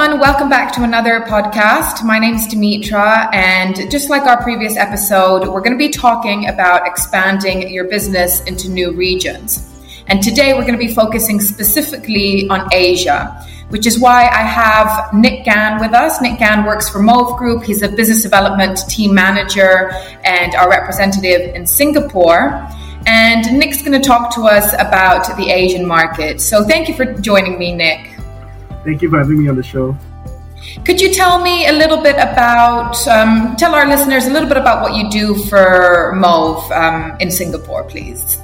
everyone. Welcome back to another podcast. My name is Demetra, and just like our previous episode, we're going to be talking about expanding your business into new regions. And today we're going to be focusing specifically on Asia, which is why I have Nick Gan with us. Nick Gan works for Mauve Group. He's a business development team manager and our representative in Singapore. And Nick's going to talk to us about the Asian market. So thank you for joining me, Nick. Thank you for having me on the show. Could you tell me a little bit about, um, tell our listeners a little bit about what you do for Mauve um, in Singapore, please?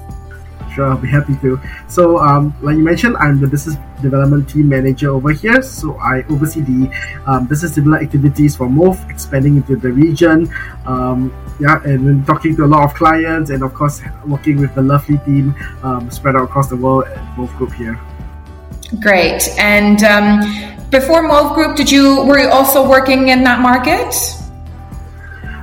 Sure, I'll be happy to. So, um, like you mentioned, I'm the business development team manager over here. So, I oversee the um, business development activities for Mauve, expanding into the region. Um, yeah, and then talking to a lot of clients, and of course, working with the lovely team um, spread out across the world at Mauve Group here. Great. And um, before Mauve Group, did you were you also working in that market?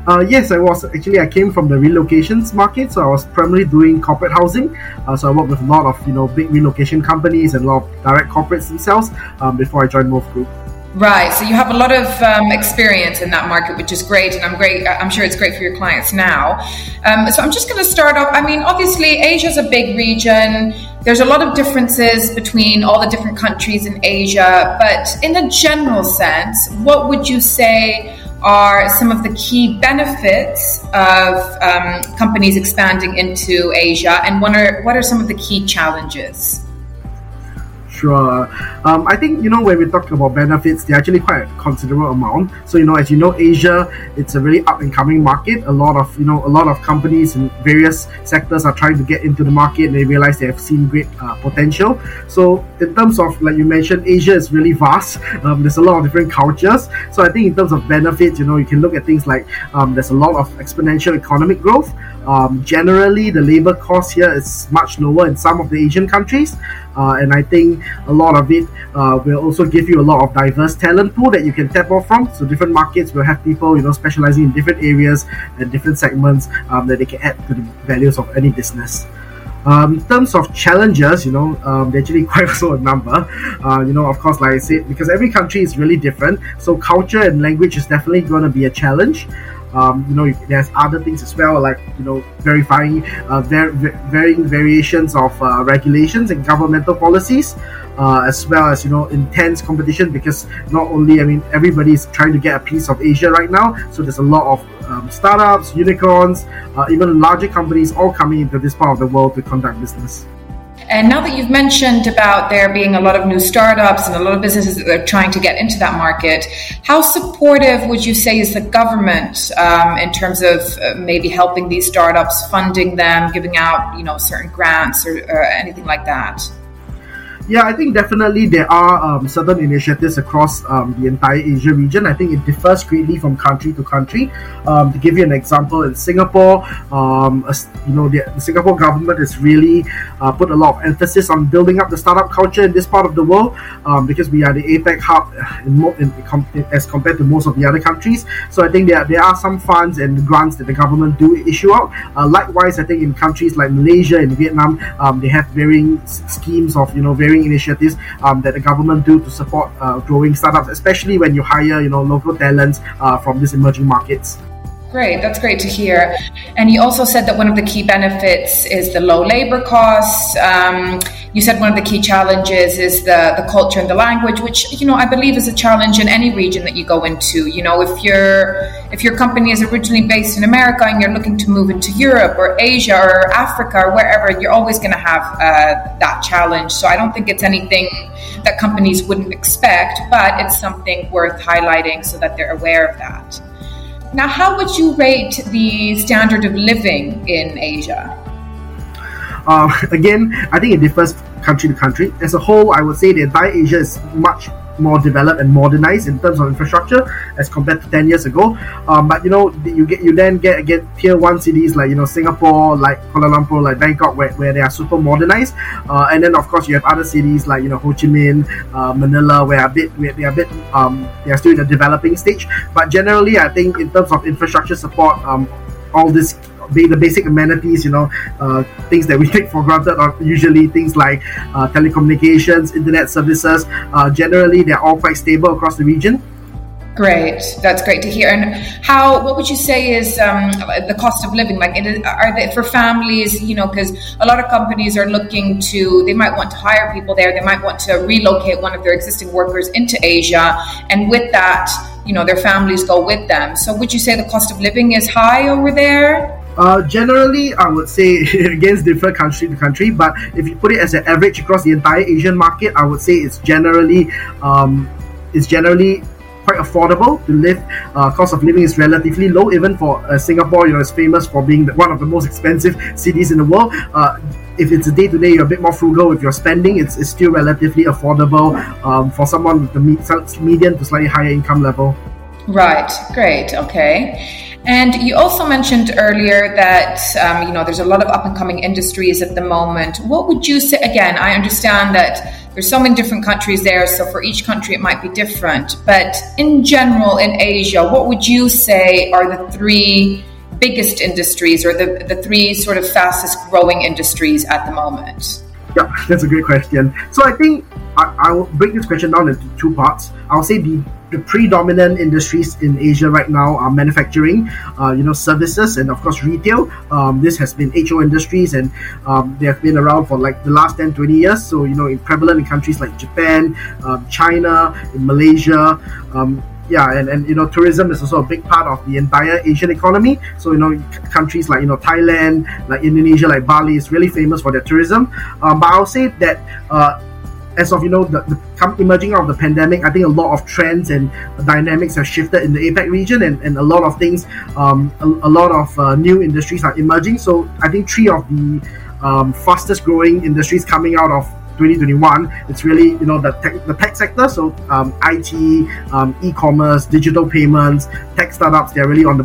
Uh, yes, I was actually. I came from the relocations market, so I was primarily doing corporate housing. Uh, so I worked with a lot of you know big relocation companies and a lot of direct corporates themselves um, before I joined Mauve Group. Right. So you have a lot of um, experience in that market, which is great, and I'm great. I'm sure it's great for your clients now. Um, so I'm just going to start off. I mean, obviously, Asia is a big region. There's a lot of differences between all the different countries in Asia, but in a general sense, what would you say are some of the key benefits of um, companies expanding into Asia, and what are what are some of the key challenges? Sure. Um, I think you know when we talk about benefits, they're actually quite a considerable amount. So you know, as you know, Asia it's a really up and coming market. A lot of you know a lot of companies in various sectors are trying to get into the market. They realize they have seen great uh, potential. So in terms of like you mentioned, Asia is really vast. Um, there's a lot of different cultures. So I think in terms of benefits, you know, you can look at things like um, there's a lot of exponential economic growth. Um, generally, the labor cost here is much lower in some of the Asian countries, uh, and I think a lot of it uh, will also give you a lot of diverse talent pool that you can tap off from. So different markets will have people, you know, specializing in different areas and different segments um, that they can add to the values of any business. Um, in terms of challenges, you know, um, they're actually quite also a number. Uh, you know, of course, like I said, because every country is really different, so culture and language is definitely going to be a challenge. Um, you know, there's other things as well, like you know, verifying uh, ver- varying variations of uh, regulations and governmental policies, uh, as well as you know, intense competition. Because not only, I mean, everybody is trying to get a piece of Asia right now, so there's a lot of um, startups, unicorns, uh, even larger companies all coming into this part of the world to conduct business. And now that you've mentioned about there being a lot of new startups and a lot of businesses that are trying to get into that market, how supportive would you say is the government um, in terms of uh, maybe helping these startups, funding them, giving out you know certain grants or, or anything like that? Yeah, I think definitely there are um, certain initiatives across um, the entire Asia region. I think it differs greatly from country to country. Um, to give you an example, in Singapore, um, you know, the, the, Singapore government has really uh, put a lot of emphasis on building up the startup culture in this part of the world um, because we are the APAC hub in in, in, as compared to most of the other countries. So I think there, there are some funds and grants that the government do issue out. Uh, likewise, I think in countries like Malaysia and Vietnam, um, they have varying schemes of you know very initiatives um, that the government do to support uh, growing startups, especially when you hire you know local talents uh, from these emerging markets. Great, that's great to hear. And you also said that one of the key benefits is the low labor costs. Um, you said one of the key challenges is the, the culture and the language, which you know I believe is a challenge in any region that you go into. You know, if your if your company is originally based in America and you're looking to move into Europe or Asia or Africa or wherever, you're always going to have uh, that challenge. So I don't think it's anything that companies wouldn't expect, but it's something worth highlighting so that they're aware of that. Now, how would you rate the standard of living in Asia? Uh, again, I think it differs country to country. As a whole, I would say that entire Asia is much more developed and modernized in terms of infrastructure as compared to 10 years ago. Um, but you know you get you then get get tier one cities like you know Singapore like Kuala Lumpur like Bangkok where, where they are super modernized. Uh, and then of course you have other cities like you know Ho Chi Minh uh, Manila where a bit where they are a bit um, they are still in the developing stage. But generally I think in terms of infrastructure support um, all this the basic amenities, you know, uh, things that we take for granted are usually things like uh, telecommunications, internet services. Uh, generally, they're all quite stable across the region. Great, that's great to hear. And how? What would you say is um, the cost of living? Like, are they for families? You know, because a lot of companies are looking to. They might want to hire people there. They might want to relocate one of their existing workers into Asia, and with that, you know, their families go with them. So, would you say the cost of living is high over there? Uh, generally, I would say against different country to country, but if you put it as an average across the entire Asian market, I would say it's generally um, it's generally quite affordable to live. Uh, cost of living is relatively low, even for uh, Singapore. You know, it's famous for being one of the most expensive cities in the world. Uh, if it's a day to day, you're a bit more frugal with your spending. It's, it's still relatively affordable um, for someone with the median to slightly higher income level. Right. Great. Okay. And you also mentioned earlier that um, you know there's a lot of up and coming industries at the moment. What would you say? Again, I understand that there's so many different countries there, so for each country it might be different. But in general, in Asia, what would you say are the three biggest industries or the, the three sort of fastest growing industries at the moment? Yeah, that's a great question. So I think I, I will break this question down into two parts. I'll say the the predominant industries in Asia right now are manufacturing, uh, you know, services, and of course retail. Um, this has been HO industries, and um, they have been around for like the last 10, 20 years. So you know, in prevalent in countries like Japan, um, China, in Malaysia. Um, yeah, and, and you know, tourism is also a big part of the entire Asian economy. So you know, countries like you know Thailand, like Indonesia, like Bali is really famous for their tourism. Um, but I'll say that. Uh, as of you know the, the emerging out of the pandemic, I think a lot of trends and dynamics have shifted in the APAC region, and, and a lot of things, um, a, a, lot of uh, new industries are emerging. So I think three of the um, fastest growing industries coming out of 2021 it's really you know the tech, the tech sector so um, IT um, e-commerce digital payments tech startups they're really on the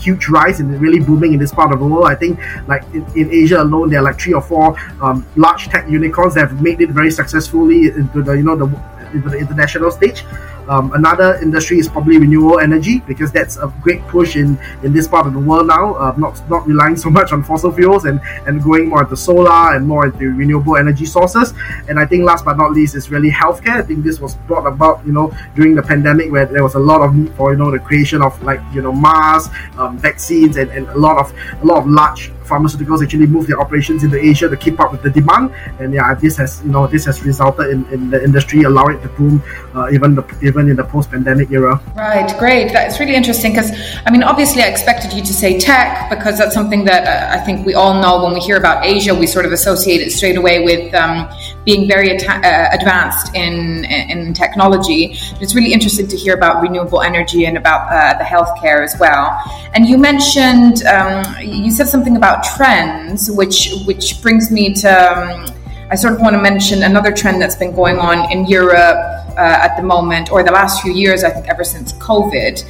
huge rise and really booming in this part of the world. I think like in, in Asia alone, there are like three or four um, large tech unicorns that have made it very successfully into the you know the into the international stage. Um, another industry is probably renewable energy because that's a great push in, in this part of the world now. Uh, not not relying so much on fossil fuels and, and going more into solar and more into renewable energy sources. And I think last but not least is really healthcare. I think this was brought about you know during the pandemic where there was a lot of need for you know the creation of like you know masks, um, vaccines, and, and a lot of a lot of large pharmaceuticals actually move their operations into Asia to keep up with the demand. And yeah, this has you know this has resulted in, in the industry allowing it to boom uh, even the even in the post-pandemic era. Right, great. That's really interesting because I mean, obviously, I expected you to say tech because that's something that uh, I think we all know when we hear about Asia, we sort of associate it straight away with um, being very uh, advanced in in technology. It's really interesting to hear about renewable energy and about uh, the healthcare as well. And you mentioned um, you said something about trends, which which brings me to. Um, I sort of want to mention another trend that's been going on in Europe uh, at the moment, or the last few years, I think, ever since COVID,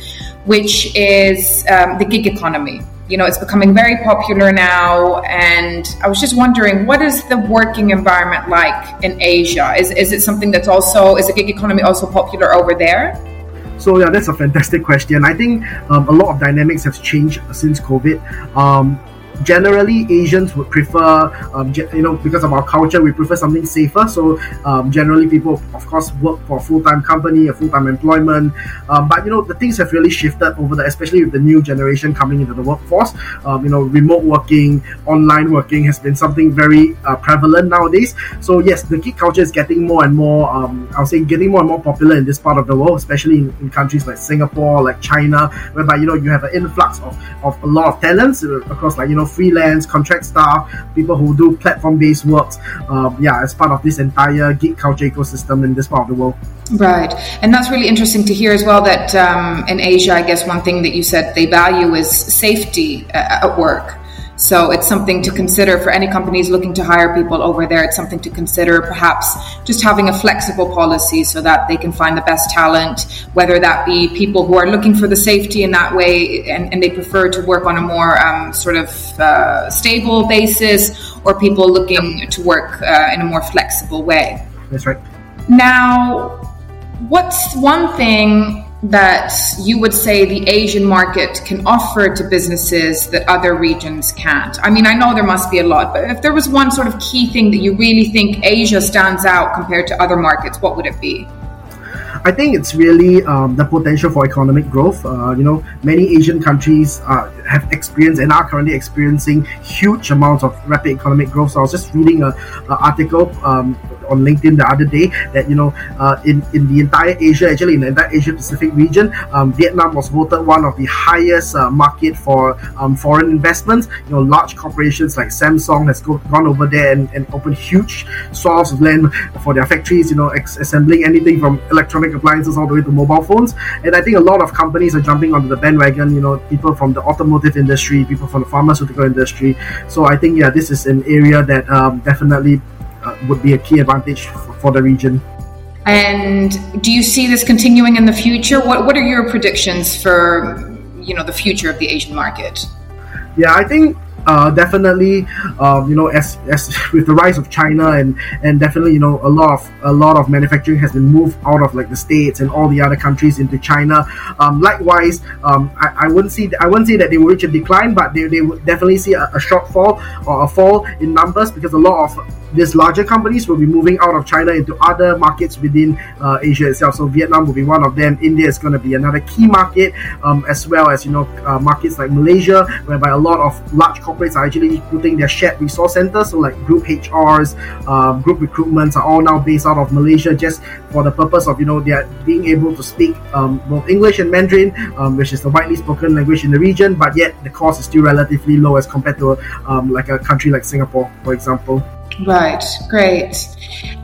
which is um, the gig economy. You know, it's becoming very popular now, and I was just wondering, what is the working environment like in Asia? Is is it something that's also is the gig economy also popular over there? So yeah, that's a fantastic question. I think um, a lot of dynamics have changed since COVID. Um, generally Asians would prefer, um, you know, because of our culture, we prefer something safer. So um, generally, people, of course, work for a full time company, a full time employment. Um, but you know, the things have really shifted over the, especially with the new generation coming into the workforce. Um, you know, remote working, online working has been something very uh, prevalent nowadays. So yes, the gig culture is getting more and more. Um, I'll say getting more and more popular in this part of the world, especially in, in countries like Singapore, like China, whereby you know you have an influx of, of a lot of talents uh, across like you know freelance, contract staff, people who do platform based works. Um, yeah, as part of this entire gig culture ecosystem in this part of the world. Right. And that's really interesting to hear as well that um, in Asia, I guess one thing that you said they value is safety uh, at work. So it's something to consider for any companies looking to hire people over there. It's something to consider, perhaps just having a flexible policy so that they can find the best talent, whether that be people who are looking for the safety in that way and, and they prefer to work on a more um, sort of uh, stable basis, or people looking to work uh, in a more flexible way. That's right. Now, what's one thing that you would say the Asian market can offer to businesses that other regions can't? I mean, I know there must be a lot, but if there was one sort of key thing that you really think Asia stands out compared to other markets, what would it be? I think it's really um, the potential for economic growth. Uh, you know, many Asian countries uh, have experienced and are currently experiencing huge amounts of rapid economic growth. So I was just reading an article um, on LinkedIn the other day that you know uh, in in the entire Asia, actually in the entire Asia Pacific region, um, Vietnam was voted one of the highest uh, market for um, foreign investments. You know, large corporations like Samsung has go, gone over there and, and opened huge swaths of land for their factories. You know, ex- assembling anything from electronic appliances all the way to mobile phones. And I think a lot of companies are jumping onto the bandwagon. You know, people from the automotive industry, people from the pharmaceutical industry. So I think yeah, this is an area that um, definitely uh, would be a key advantage for, for the region. And do you see this continuing in the future? What What are your predictions for you know the future of the Asian market? Yeah, I think uh, definitely, um, you know, as, as with the rise of China and and definitely, you know, a lot of a lot of manufacturing has been moved out of like the states and all the other countries into China. Um, likewise, um, I, I wouldn't see I wouldn't say that they will reach a decline, but they, they would definitely see a, a shortfall or a fall in numbers because a lot of these larger companies will be moving out of China into other markets within uh, Asia itself. So Vietnam will be one of them. India is going to be another key market, um, as well as you know uh, markets like Malaysia, whereby a lot of large corporates are actually putting their shared resource centers. So like group HRs, um, group recruitments are all now based out of Malaysia, just for the purpose of you know they are being able to speak um, both English and Mandarin, um, which is the widely spoken language in the region. But yet the cost is still relatively low as compared to um, like a country like Singapore, for example. Right, great.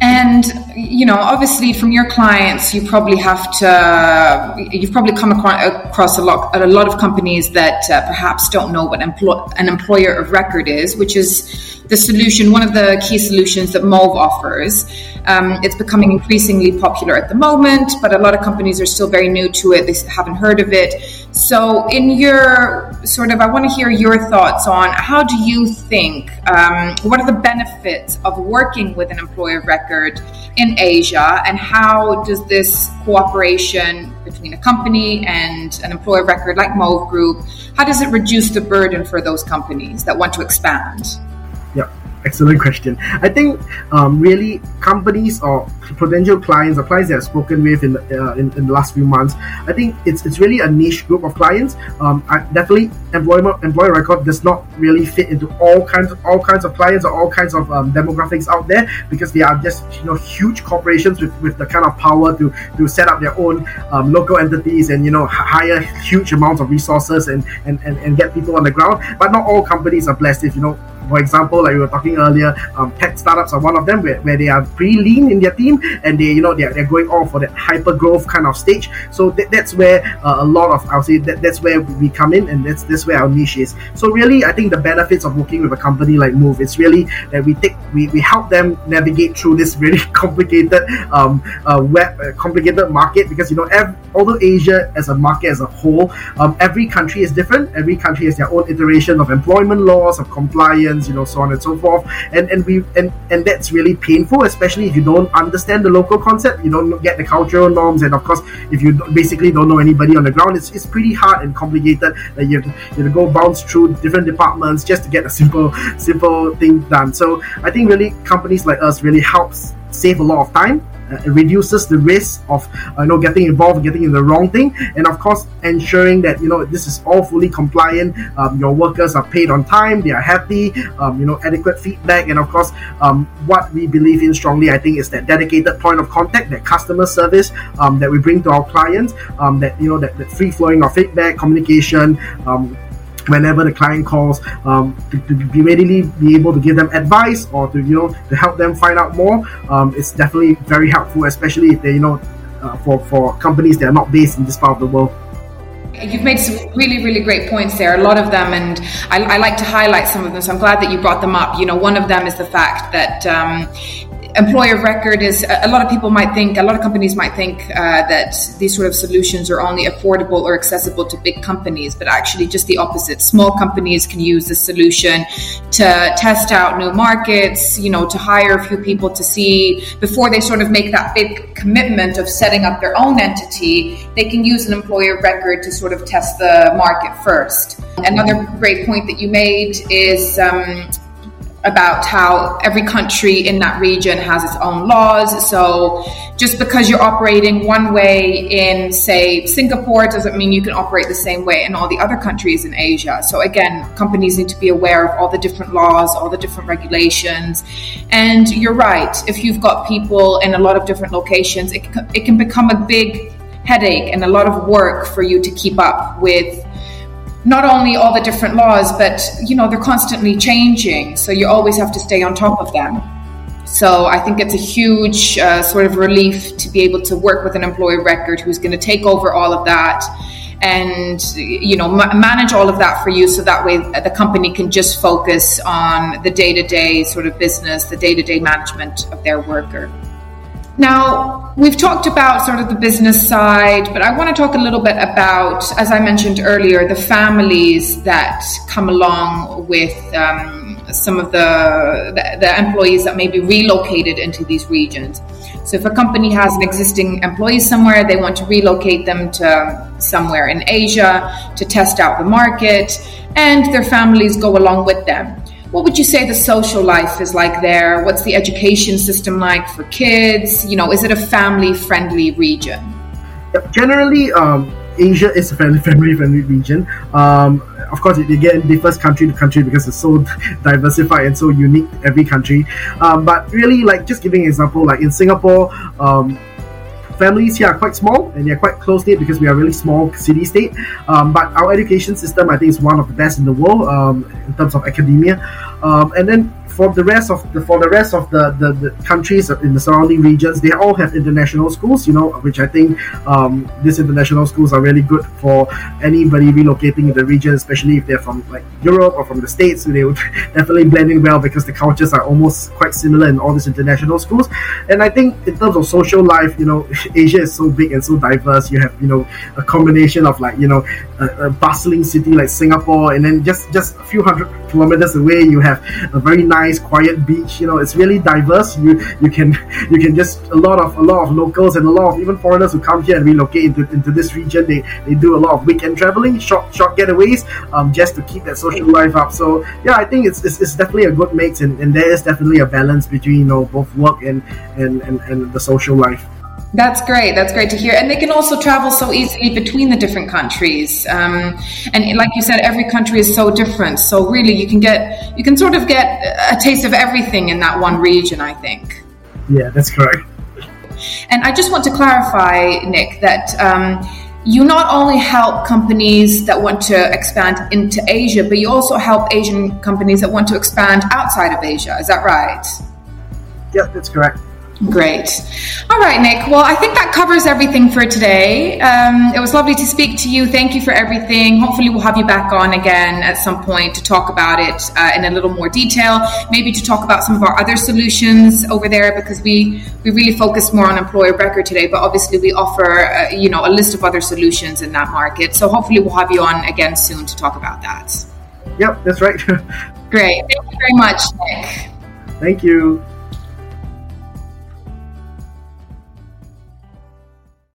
And, you know, obviously from your clients, you probably have to, you've probably come across a lot, a lot of companies that uh, perhaps don't know what empl- an employer of record is, which is the solution, one of the key solutions that Mauve offers. Um, it's becoming increasingly popular at the moment, but a lot of companies are still very new to it. They haven't heard of it. So, in your sort of, I want to hear your thoughts on how do you think, um, what are the benefits of working with an employer record in Asia, and how does this cooperation between a company and an employer record like Mauve Group, how does it reduce the burden for those companies that want to expand? Excellent question. I think um, really companies or potential clients or clients that I've spoken with in uh, in, in, the last few months, I think it's it's really a niche group of clients. Um, I definitely employment employer record does not really fit into all kinds of, all kinds of clients or all kinds of um, demographics out there because they are just you know huge corporations with, with the kind of power to to set up their own um, local entities and you know hire huge amounts of resources and, and, and, and get people on the ground. But not all companies are blessed if you know for example, like we were talking earlier, um, tech startups are one of them where, where they are pretty lean in their team and they, you know, they're, they're going all for that hyper growth kind of stage. So that, that's where uh, a lot of, I'll say that, that's where we come in and that's, that's where our niche is. So really, I think the benefits of working with a company like Mauve, it's really that we take, we, we help them navigate through this really complicated, um, uh, web, uh, complicated market because, you know, every, although Asia as a market as a whole, um, every country is different. Every country has their own iteration of employment laws, of compliance, you know, so on and so forth. And and we and and that's really painful, especially if you don't understand the local concept, you don't get the cultural norms, and of course, if you basically don't know anybody on the ground, it's, it's pretty hard and complicated that you have, to, you have to go bounce through different departments just to get a simple simple thing done. So I think really companies like us really helps save a lot of time reduces the risk of uh, you know getting involved getting in the wrong thing. And of course ensuring that you know this is all fully compliant. Um, your workers are paid on time. They are happy. Um, you know adequate feedback. And of course um, what we believe in strongly i think is that dedicated point of contact that customer service um, that we bring to our clients um, that you know that, that free flowing of feedback communication um, whenever the client calls um, to, to, be readily be able to give them advice or to you know to help them find out more um, it's definitely very helpful especially if they you know uh, for for companies that are not based in this part of the world You've made some really, really great points there, a lot of them, and I, I, like to highlight some of them. So I'm glad that you brought them up. You know, one of them is the fact that um, employer record is a lot of people might think, a lot of companies might think uh, that these sort of solutions are only affordable or accessible to big companies, but actually just the opposite. Small companies can use this solution to test out new markets, you know, to hire a few people to see before they sort of make that big commitment of setting up their own entity they can use an employer record to sort of test the market first. Another great point that you made is um, about how every country in that region has its own laws. So just because you're operating one way in, say, Singapore, doesn't mean you can operate the same way in all the other countries in Asia. So again, companies need to be aware of all the different laws, all the different regulations. And you're right, if you've got people in a lot of different locations, it, it can become a big headache and a lot of work for you to keep up with not only all the different laws, but you know they're constantly changing, so you always have to stay on top of them. So I think it's a huge uh, sort of relief to be able to work with an employee record who's going to take over all of that and you know ma- manage all of that for you so that way the company can just focus on the day-to-day sort of business the day-to-day management of their worker now, we've talked about sort of the business side, but I want to talk a little bit about, as I mentioned earlier, the families that come along with um, some of the, the, the employees that may be relocated into these regions. So, if a company has an existing employee somewhere, they want to relocate them to somewhere in Asia to test out the market, and their families go along with them. What would you say the social life is like there? What's the education system like for kids? You know, is it a family friendly region? Generally, um, Asia is a fairly family friendly region. Um, of course, it again differs country to country because it's so diversified and so unique every country. Um, but really, like just giving an example, like in Singapore, um, families here are quite small and they're quite close knit because we are a really small city state. Um, but our education system, I think, is one of the best in the world um, in terms of academia. Um, and then for the rest of the for the rest of the, the, the, countries in the surrounding regions, they all have international schools. You know, which I think um, these international schools are really good for anybody relocating in the region, especially if they're from like Europe or from the States. So they would definitely blend in well because the cultures are almost quite similar in all these international schools. And I think in terms of social life, you know, Asia is so big and so diverse. You have you know a combination of like you know a, a bustling city like Singapore, and then just just a few hundred kilometers away, you have a very nice, quiet beach. You know, it's really diverse. You you can you can just a lot of a lot of locals and a lot of even foreigners who come here and relocate into, into this region. They they do a lot of weekend traveling, short short getaways, um, just to keep that social life up. So yeah, I think it's it's, it's definitely a good mix, and, and there is definitely a balance between you know both work and and, and, and the social life. That's great. That's great to hear. And they can also travel so easily between the different countries. Um, and like you said, every country is so different. So really, you can get you can sort of get a taste of everything in that one region. I think. Yeah, that's correct. And I just want to clarify, Nick, that. Um, you not only help companies that want to expand into Asia, but you also help Asian companies that want to expand outside of Asia. Is that right? Yep, that's correct. Great. All right, Nick. Well, I think that covers everything for today. Um, it was lovely to speak to you. Thank you for everything. Hopefully, we'll have you back on again at some point to talk about it uh, in a little more detail. Maybe to talk about some of our other solutions over there because we we really focus more on employer record today. But obviously, we offer uh, you know a list of other solutions in that market. So hopefully, we'll have you on again soon to talk about that. Yep, that's right. Great. Thank you very much, Nick. Thank you.